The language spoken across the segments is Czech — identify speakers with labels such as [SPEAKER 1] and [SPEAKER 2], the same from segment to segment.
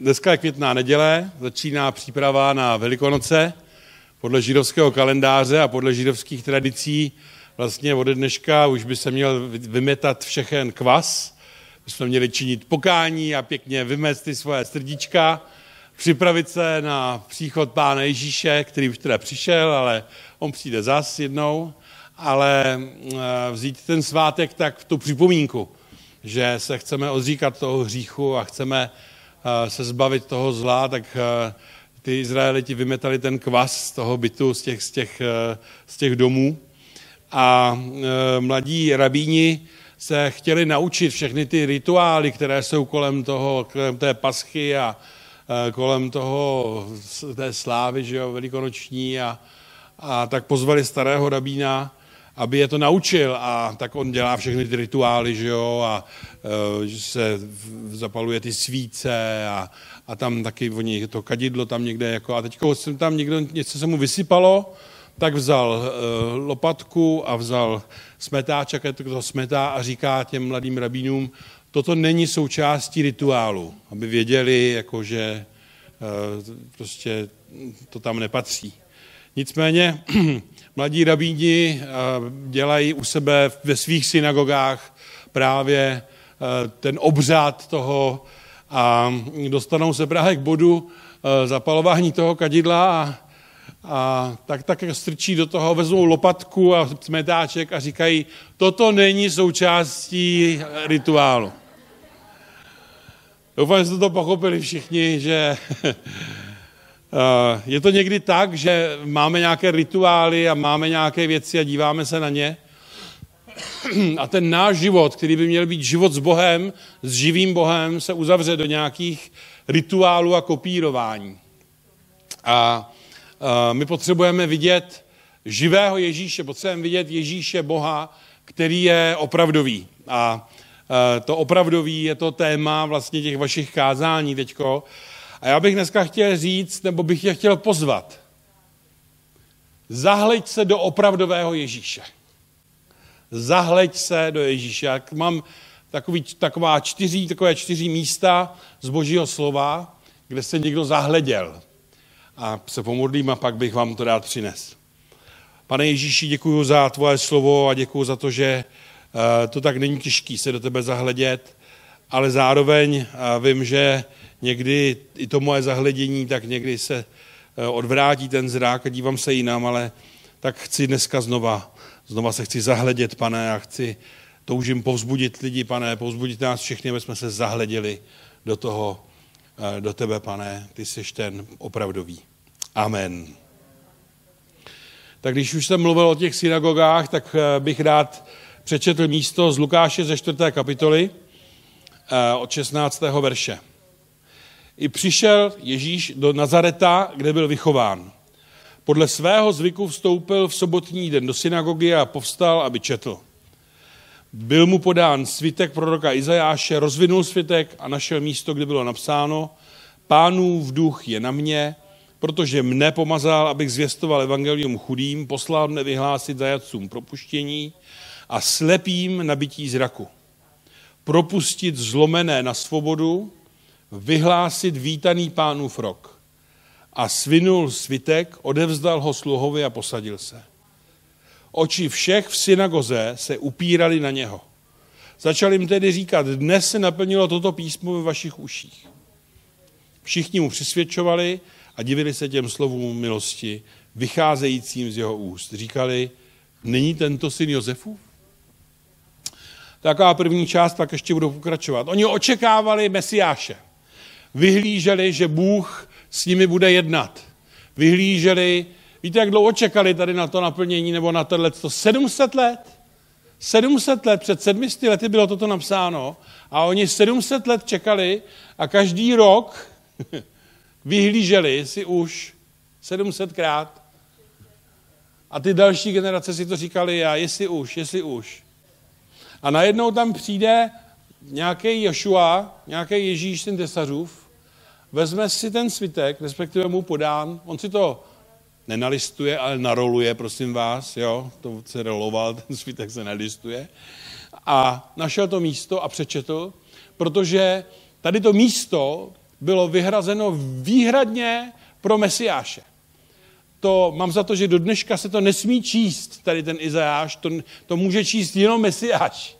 [SPEAKER 1] Dneska je květná neděle, začíná příprava na Velikonoce. Podle židovského kalendáře a podle židovských tradicí vlastně ode dneška už by se měl vymetat všechen kvas. My jsme měli činit pokání a pěkně vymést ty svoje srdíčka, připravit se na příchod Pána Ježíše, který už teda přišel, ale on přijde zas jednou, ale eh, vzít ten svátek tak v tu připomínku, že se chceme odříkat toho hříchu a chceme eh, se zbavit toho zla, tak eh, ty Izraeliti vymetali ten kvas z toho bytu, z těch, z těch, z těch domů. A mladí rabíni se chtěli naučit všechny ty rituály, které jsou kolem toho, kolem té paschy a kolem toho, té slávy, že jo, velikonoční a, a tak pozvali starého rabína, aby je to naučil a tak on dělá všechny ty rituály, že jo, a uh, že se zapaluje ty svíce a, a tam taky oni to kadidlo tam někde jako a teďko jsem tam někdo, něco se mu vysypalo, tak vzal uh, lopatku a vzal smetáček, to smetá a říká těm mladým rabínům, toto není součástí rituálu, aby věděli, jako, že uh, prostě to tam nepatří. Nicméně mladí rabíni eh, dělají u sebe ve svých synagogách právě eh, ten obřád toho a dostanou se právě k bodu eh, zapalování toho kadidla a, a tak tak strčí do toho, vezmou lopatku a smetáček a říkají, toto není součástí rituálu. Doufám, že jste to pochopili všichni, že je to někdy tak, že máme nějaké rituály a máme nějaké věci a díváme se na ně. A ten náš život, který by měl být život s Bohem, s živým Bohem, se uzavře do nějakých rituálů a kopírování. A eh, my potřebujeme vidět živého Ježíše, potřebujeme vidět Ježíše Boha, který je opravdový. A eh, to opravdový je to téma vlastně těch vašich kázání teďko. A já bych dneska chtěl říct, nebo bych tě chtěl pozvat. Zahleď se do opravdového Ježíše. Zahleď se do Ježíše. Jak mám takový, taková čtyři, takové čtyři místa z božího slova, kde se někdo zahleděl. A se pomodlím a pak bych vám to rád přines. Pane Ježíši, děkuji za tvoje slovo a děkuji za to, že eh, to tak není těžký se do tebe zahledět, ale zároveň eh, vím, že někdy i to moje zahledění, tak někdy se eh, odvrátí ten zrák a dívám se jinam, ale tak chci dneska znova, znova se chci zahledět, pane, a chci, toužím povzbudit lidi, pane, povzbudit nás všechny, aby jsme se zahleděli do toho, eh, do tebe, pane, ty jsi ten opravdový. Amen. Tak když už jsem mluvil o těch synagogách, tak eh, bych rád přečetl místo z Lukáše ze 4. kapitoly od 16. verše. I přišel Ježíš do Nazareta, kde byl vychován. Podle svého zvyku vstoupil v sobotní den do synagogy a povstal, aby četl. Byl mu podán svitek proroka Izajáše, rozvinul svitek a našel místo, kde bylo napsáno Pánův duch je na mě, protože mne pomazal, abych zvěstoval evangelium chudým, poslal mne vyhlásit zajatcům propuštění a slepým nabití zraku. Propustit zlomené na svobodu, vyhlásit vítaný pánův rok. A svinul svitek, odevzdal ho sluhovi a posadil se. Oči všech v synagoze se upírali na něho. Začal jim tedy říkat, dnes se naplnilo toto písmo ve vašich uších. Všichni mu přisvědčovali a divili se těm slovům milosti, vycházejícím z jeho úst. Říkali, není tento syn Josefův? Taková první část, pak ještě budou pokračovat. Oni očekávali Mesiáše vyhlíželi, že Bůh s nimi bude jednat. Vyhlíželi, víte, jak dlouho čekali tady na to naplnění nebo na tohle? 700 let? 700 let, před 700 lety bylo toto napsáno a oni 700 let čekali a každý rok vyhlíželi si už 700krát. A ty další generace si to říkali, já, jestli už, jestli už. A najednou tam přijde nějaký Joshua, nějaký Ježíš, ten tesařův, vezme si ten svitek, respektive mu podán, on si to nenalistuje, ale naroluje, prosím vás, jo, to se roloval, ten svitek se nalistuje, a našel to místo a přečetl, protože tady to místo bylo vyhrazeno výhradně pro Mesiáše. To, mám za to, že do dneška se to nesmí číst, tady ten Izajáš, to, to může číst jenom Mesiáš.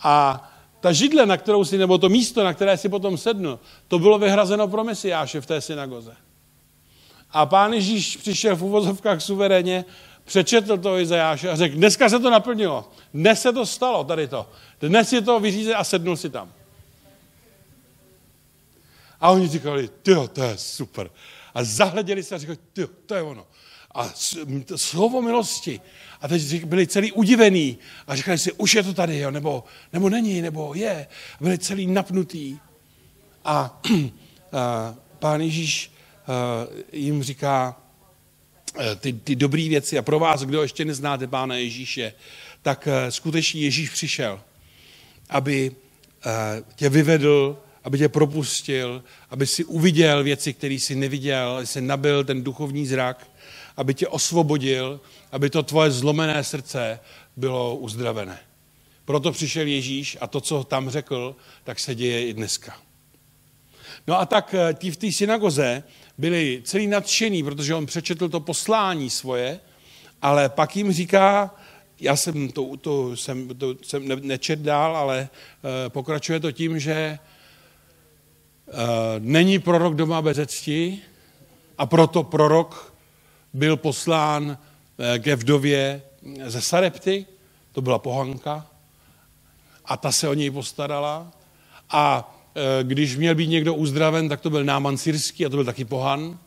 [SPEAKER 1] A ta židle, na kterou si, nebo to místo, na které si potom sednu, to bylo vyhrazeno pro Mesiáše v té synagoze. A pán Ježíš přišel v uvozovkách suverénně, přečetl to Izajáše a řekl, dneska se to naplnilo, dnes se to stalo, tady to. Dnes je to vyřízené a sednul si tam. A oni říkali, tyjo, to je super. A zahleděli se a říkali, tyjo, to je ono. A slovo milosti. A teď byli celý udivený a říkali si, už je to tady, jo, nebo, nebo není, nebo je. A byli celý napnutý. A, a pán Ježíš a, jim říká e, ty, ty dobré věci. A pro vás, kdo ještě neznáte pána Ježíše, tak e, skutečně Ježíš přišel, aby e, tě vyvedl aby tě propustil, aby si uviděl věci, které jsi neviděl, aby si nabil ten duchovní zrak, aby tě osvobodil, aby to tvoje zlomené srdce bylo uzdravené. Proto přišel Ježíš a to, co tam řekl, tak se děje i dneska. No a tak eh, ti v té synagoze byli celý nadšený, protože on přečetl to poslání svoje, ale pak jim říká, já jsem to, to, jsem, to jsem nečet dál, ale eh, pokračuje to tím, že Eh, není prorok doma bez cti a proto prorok byl poslán eh, ke vdově ze Sarepty, to byla pohanka, a ta se o něj postarala. A eh, když měl být někdo uzdraven, tak to byl Náman Syrský a to byl taky pohan.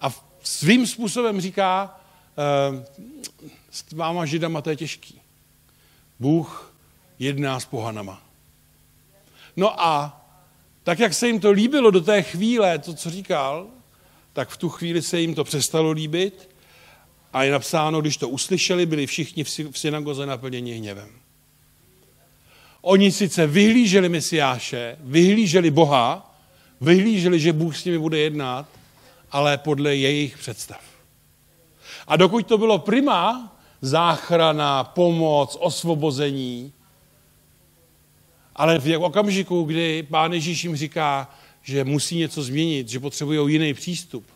[SPEAKER 1] A svým způsobem říká, s váma židama to je těžký. Bůh jedná s pohanama. No a tak jak se jim to líbilo do té chvíle, to, co říkal, tak v tu chvíli se jim to přestalo líbit a je napsáno, když to uslyšeli, byli všichni v synagoze naplněni hněvem. Oni sice vyhlíželi Mesiáše, vyhlíželi Boha, vyhlíželi, že Bůh s nimi bude jednat, ale podle jejich představ. A dokud to bylo prima, záchrana, pomoc, osvobození, ale v okamžiku, kdy pán Ježíš jim říká, že musí něco změnit, že potřebují jiný přístup,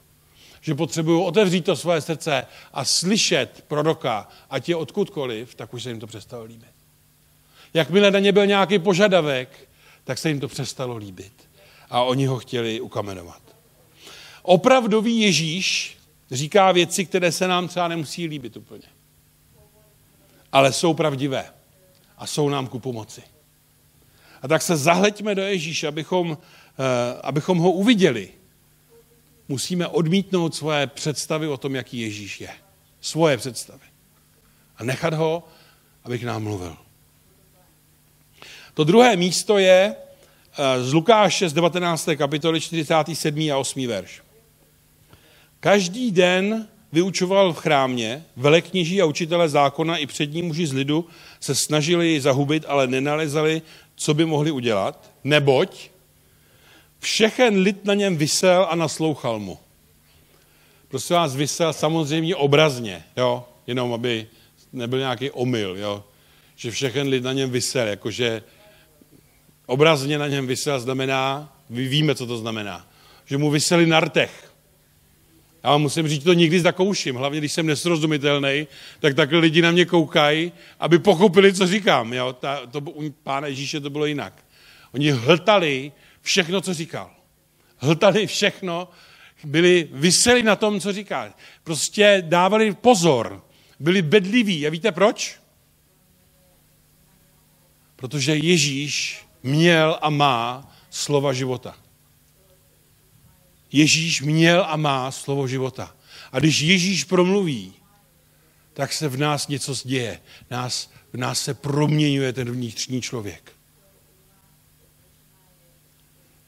[SPEAKER 1] že potřebují otevřít to svoje srdce a slyšet proroka, ať je odkudkoliv, tak už se jim to přestalo líbit. Jakmile na ně byl nějaký požadavek, tak se jim to přestalo líbit. A oni ho chtěli ukamenovat. Opravdový Ježíš říká věci, které se nám třeba nemusí líbit úplně. Ale jsou pravdivé a jsou nám ku pomoci. A tak se zahleďme do Ježíše, abychom, abychom ho uviděli. Musíme odmítnout svoje představy o tom, jaký Ježíš je. Svoje představy. A nechat ho, aby k nám mluvil. To druhé místo je eh, z Lukáše z 19. kapitoly 47. a 8. verš. Každý den vyučoval v chrámě, velekněží a učitele zákona i přední muži z lidu se snažili jej zahubit, ale nenalezali co by mohli udělat, neboť všechen lid na něm vysel a naslouchal mu. Prosím vás, vysel samozřejmě obrazně, jo? jenom aby nebyl nějaký omyl, jo? že všechen lid na něm vysel, jakože obrazně na něm vysel znamená, vy víme, co to znamená, že mu vyseli na rtech. Já vám musím říct, to nikdy zakouším, hlavně když jsem nesrozumitelný, tak takhle lidi na mě koukají, aby pochopili, co říkám. Jo? Ta, to, u pána Ježíše to bylo jinak. Oni hltali všechno, co říkal. Hltali všechno, byli vyseli na tom, co říká. Prostě dávali pozor, byli bedliví. A víte proč? Protože Ježíš měl a má slova života. Ježíš měl a má slovo života. A když Ježíš promluví, tak se v nás něco děje. Nás, v nás se proměňuje ten vnitřní člověk.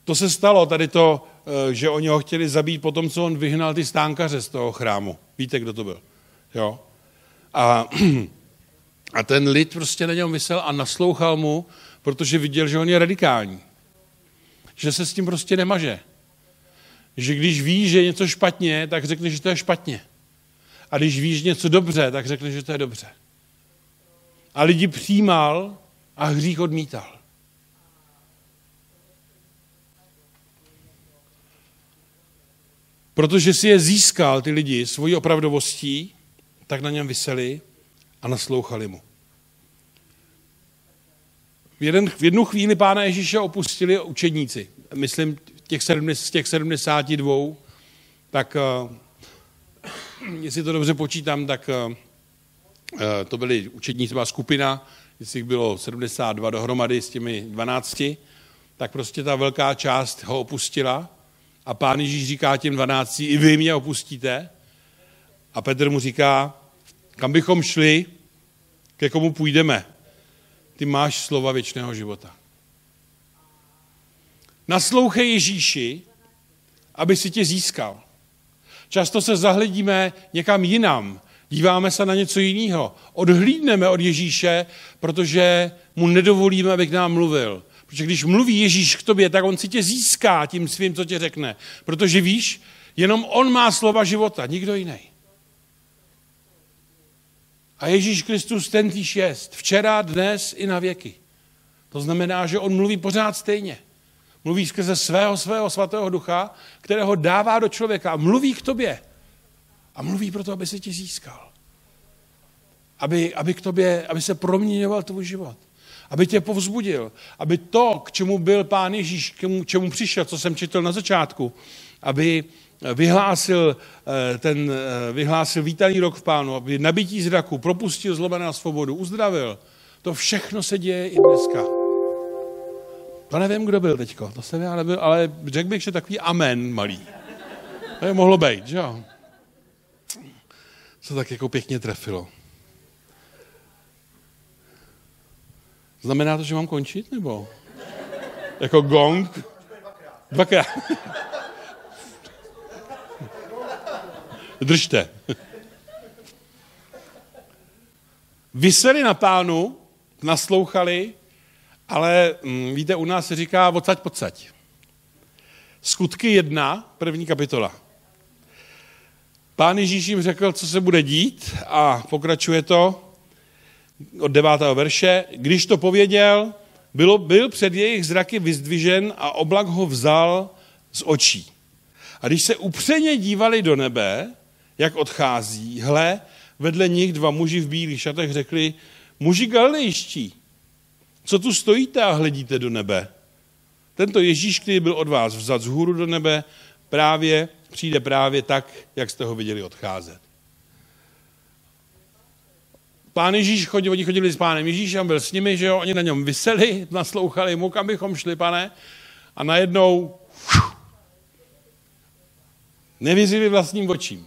[SPEAKER 1] To se stalo, tady to, eh, že oni ho chtěli zabít po tom, co on vyhnal ty stánkaře z toho chrámu. Víte, kdo to byl? Jo? A, a ten lid prostě na něm vysel a naslouchal mu, protože viděl, že on je radikální. Že se s tím prostě nemaže že když víš, že je něco špatně, tak řekne, že to je špatně. A když víš něco dobře, tak řekne, že to je dobře. A lidi přijímal a hřích odmítal. Protože si je získal ty lidi svojí opravdovostí, tak na něm vyseli a naslouchali mu. V, jeden, v jednu chvíli pána Ježíše opustili učedníci. Myslím, těch 70, z těch 72, tak uh, jestli to dobře počítám, tak uh, to byly učedníci, byla skupina, jestli jich bylo 72 dohromady s těmi 12, tak prostě ta velká část ho opustila a pán Ježíš říká těm 12, i vy mě opustíte. A Petr mu říká, kam bychom šli, ke komu půjdeme. Ty máš slova věčného života. Naslouchej Ježíši, aby si tě získal. Často se zahledíme někam jinam, díváme se na něco jiného, odhlídneme od Ježíše, protože mu nedovolíme, aby k nám mluvil. Protože když mluví Ježíš k tobě, tak on si tě získá tím svým, co tě řekne. Protože víš, jenom on má slova života, nikdo jiný. A Ježíš Kristus ten týž jest. Včera, dnes i na věky. To znamená, že on mluví pořád stejně. Mluví skrze svého, svého svatého ducha, kterého dává do člověka mluví k tobě. A mluví proto, aby se tě získal. Aby, aby, k tobě, aby se proměňoval tvůj život. Aby tě povzbudil. Aby to, k čemu byl pán Ježíš, k čemu, čemu přišel, co jsem četl na začátku, aby vyhlásil, eh, ten, eh, vyhlásil vítaný rok v pánu, aby nabití zraku, propustil zlobené na svobodu, uzdravil. To všechno se děje i dneska. To nevím, kdo byl teďko, to jsem já nebyl, ale řekl bych, že takový amen malý. To je mohlo být, že jo? Co tak jako pěkně trefilo. Znamená to, že mám končit, nebo? Jako gong? Dvakrát. Držte. Vyseli na pánu, naslouchali, ale mm, víte, u nás se říká odsaď podsaď. Skutky jedna, první kapitola. Pán Ježíš jim řekl, co se bude dít a pokračuje to od devátého verše. Když to pověděl, bylo, byl před jejich zraky vyzdvižen a oblak ho vzal z očí. A když se upřeně dívali do nebe, jak odchází, hle, vedle nich dva muži v bílých šatech řekli, muži galilejští, co tu stojíte a hledíte do nebe? Tento Ježíš, který byl od vás vzat z hůru do nebe, právě přijde právě tak, jak jste ho viděli odcházet. Pán Ježíš chodil, oni chodili s pánem Ježíšem, byl s nimi, že jo, oni na něm vyseli, naslouchali mu, kam bychom šli, pane, a najednou nevěřili vlastním očím.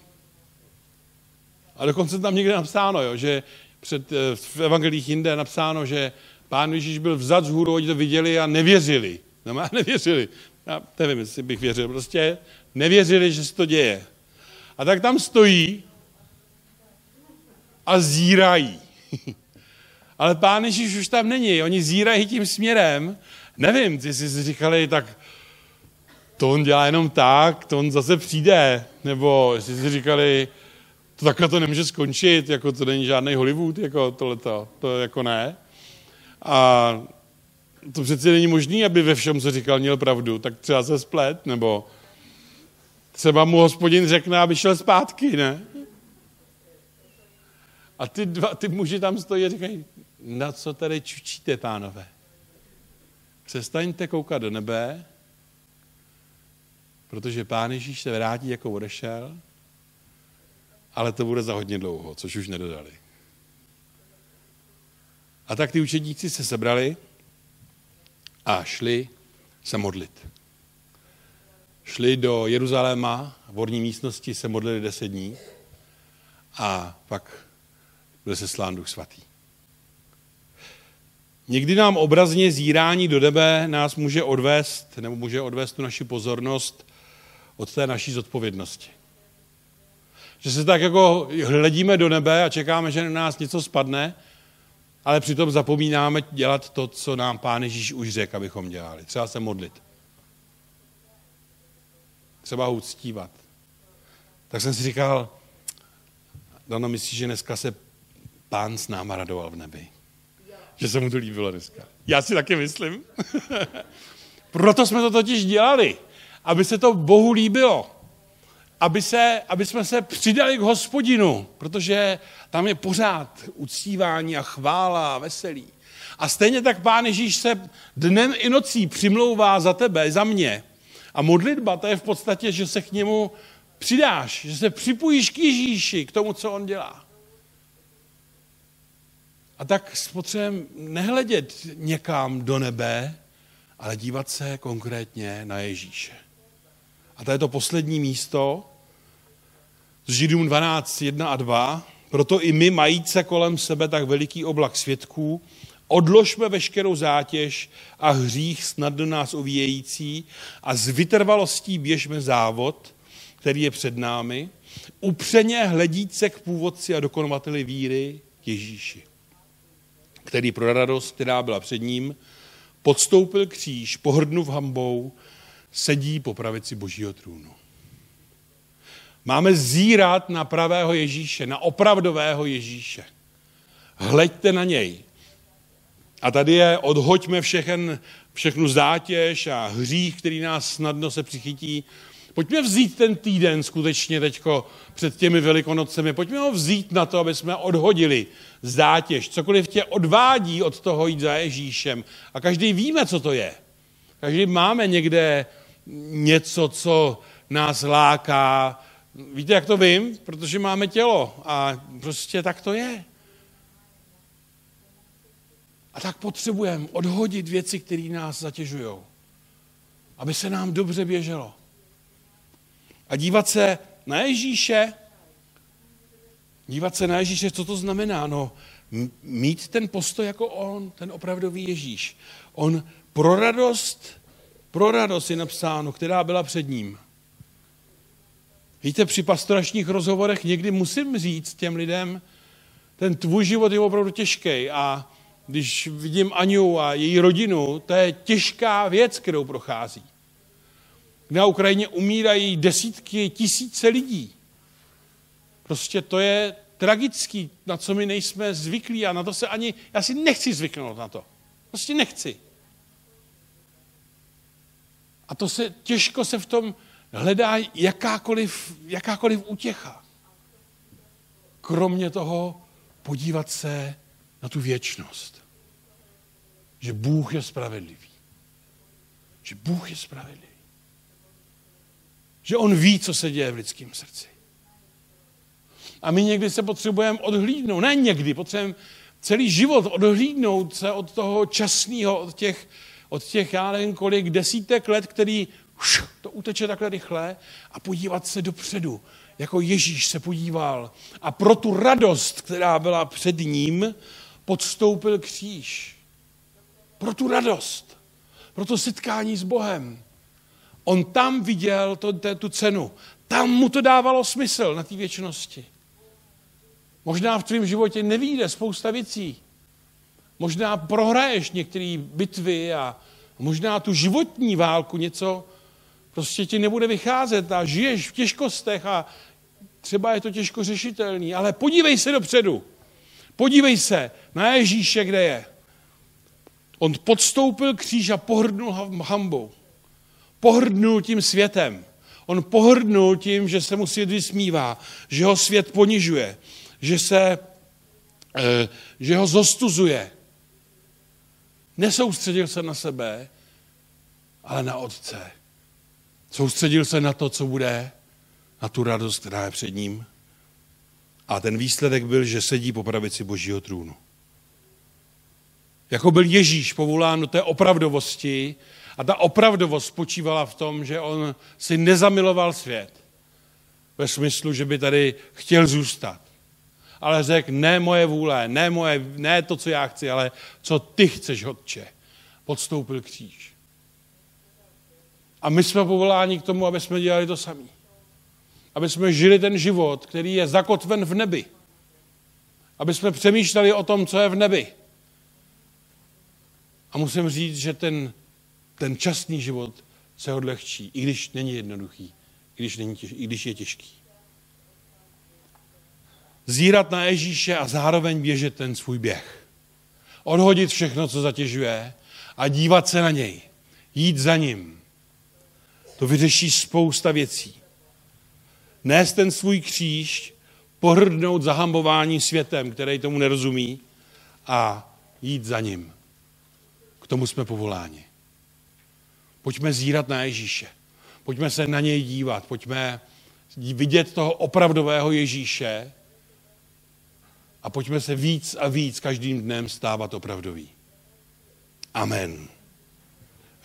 [SPEAKER 1] A dokonce tam někde napsáno, jo, že před, eh, v evangelích jinde je napsáno, že pán Ježíš byl vzat z hůru, oni to viděli a nevěřili. No, nevěřili. Já nevím, jestli bych věřil. Prostě nevěřili, že se to děje. A tak tam stojí a zírají. Ale pán Ježíš už tam není. Oni zírají tím směrem. Nevím, jestli si říkali, tak to on dělá jenom tak, to on zase přijde. Nebo jestli si říkali, to takhle to nemůže skončit, jako to není žádný Hollywood, jako tohleto, to jako ne. A to přeci není možné, aby ve všem, co říkal, měl pravdu, tak třeba se splet, nebo třeba mu hospodin řekne, aby šel zpátky, ne? A ty, dva, ty muži tam stojí a říkají, na co tady čučíte, pánové? Přestaňte koukat do nebe, protože pán Ježíš se vrátí, jako odešel, ale to bude za hodně dlouho, což už nedodali. A tak ty učedníci se sebrali a šli se modlit. Šli do Jeruzaléma, v horní místnosti se modlili deset dní a pak byl se slán duch svatý. Někdy nám obrazně zírání do nebe nás může odvést, nebo může odvést tu naši pozornost od té naší zodpovědnosti. Že se tak jako hledíme do nebe a čekáme, že na nás něco spadne, ale přitom zapomínáme dělat to, co nám Pán Ježíš už řekl, abychom dělali. Třeba se modlit. Třeba ho uctívat. Tak jsem si říkal, Dana, myslíš, že dneska se Pán s náma radoval v nebi? Že se mu to líbilo dneska. Já si taky myslím. Proto jsme to totiž dělali, aby se to Bohu líbilo. aby, se, aby jsme se přidali k hospodinu, protože tam je pořád uctívání a chvála a veselí. A stejně tak Pán Ježíš se dnem i nocí přimlouvá za tebe, za mě. A modlitba to je v podstatě, že se k němu přidáš, že se připojíš k Ježíši, k tomu, co on dělá. A tak potřebujeme nehledět někam do nebe, ale dívat se konkrétně na Ježíše. A to je to poslední místo z Židům 12, 1 a 2. Proto i my, majíce kolem sebe tak veliký oblak svědků, odložme veškerou zátěž a hřích snadno nás ovíjející a s vytrvalostí běžme závod, který je před námi, upřeně hledíce k původci a dokonovateli víry Ježíši, který pro radost, která byla před ním, podstoupil kříž, pohrdnuv hambou, sedí po pravici božího trůnu. Máme zírat na pravého Ježíše, na opravdového Ježíše. Hleďte na něj. A tady je, odhoďme všechen, všechnu zátěž a hřích, který nás snadno se přichytí. Pojďme vzít ten týden skutečně teďko před těmi velikonocemi. Pojďme ho vzít na to, aby jsme odhodili zátěž. Cokoliv tě odvádí od toho jít za Ježíšem. A každý víme, co to je. Každý máme někde něco, co nás láká. Víte, jak to vím? Protože máme tělo a prostě tak to je. A tak potřebujeme odhodit věci, které nás zatěžují, aby se nám dobře běželo. A dívat se na Ježíše, dívat se na Ježíše, co to znamená? No, mít ten postoj jako on, ten opravdový Ježíš. On pro radost, pro radost je napsáno, která byla před ním. Víte, při pastoračních rozhovorech někdy musím říct těm lidem, ten tvůj život je opravdu těžký a když vidím Aniu a její rodinu, to je těžká věc, kterou prochází. Na Ukrajině umírají desítky, tisíce lidí. Prostě to je tragický, na co my nejsme zvyklí a na to se ani, já si nechci zvyknout na to. Prostě nechci. A to se, těžko se v tom hledá jakákoliv, jakákoliv útěcha. Kromě toho podívat se na tu věčnost. Že Bůh je spravedlivý. Že Bůh je spravedlivý. Že On ví, co se děje v lidském srdci. A my někdy se potřebujeme odhlídnout. Ne někdy, potřebujeme celý život odhlídnout se od toho časného, od těch, od těch, já nevím kolik, desítek let, který už, to uteče takhle rychle a podívat se dopředu, jako Ježíš se podíval. A pro tu radost, která byla před ním, podstoupil kříž. Pro tu radost, pro to setkání s Bohem. On tam viděl to, to, tu cenu. Tam mu to dávalo smysl na té věčnosti. Možná v tvém životě nevíde spousta věcí. Možná prohraješ některé bitvy a možná tu životní válku něco prostě ti nebude vycházet a žiješ v těžkostech a třeba je to těžko řešitelný, ale podívej se dopředu. Podívej se na Ježíše, kde je. On podstoupil kříž a pohrdnul hambou. Pohrdnul tím světem. On pohrdnul tím, že se mu svět vysmívá, že ho svět ponižuje, že, se, eh, že ho zostuzuje. Nesoustředil se na sebe, ale na Otce. Soustředil se na to, co bude, na tu radost, která je před ním. A ten výsledek byl, že sedí po pravici božího trůnu. Jako byl Ježíš povolán do té opravdovosti a ta opravdovost spočívala v tom, že on si nezamiloval svět ve smyslu, že by tady chtěl zůstat. Ale řekl, ne moje vůle, ne, moje, ne to, co já chci, ale co ty chceš, Otče. Podstoupil kříž. A my jsme povoláni k tomu, aby jsme dělali to samé. Aby jsme žili ten život, který je zakotven v nebi. Aby jsme přemýšleli o tom, co je v nebi. A musím říct, že ten, ten časný život se odlehčí, i když není jednoduchý, i když, není těž, i když je těžký. Zírat na Ježíše a zároveň běžet ten svůj běh. Odhodit všechno, co zatěžuje a dívat se na něj. Jít za ním. To vyřeší spousta věcí. nést ten svůj kříž, pohrdnout zahambování světem, který tomu nerozumí a jít za ním. K tomu jsme povoláni. Pojďme zírat na Ježíše. Pojďme se na něj dívat. Pojďme vidět toho opravdového Ježíše a pojďme se víc a víc každým dnem stávat opravdový. Amen.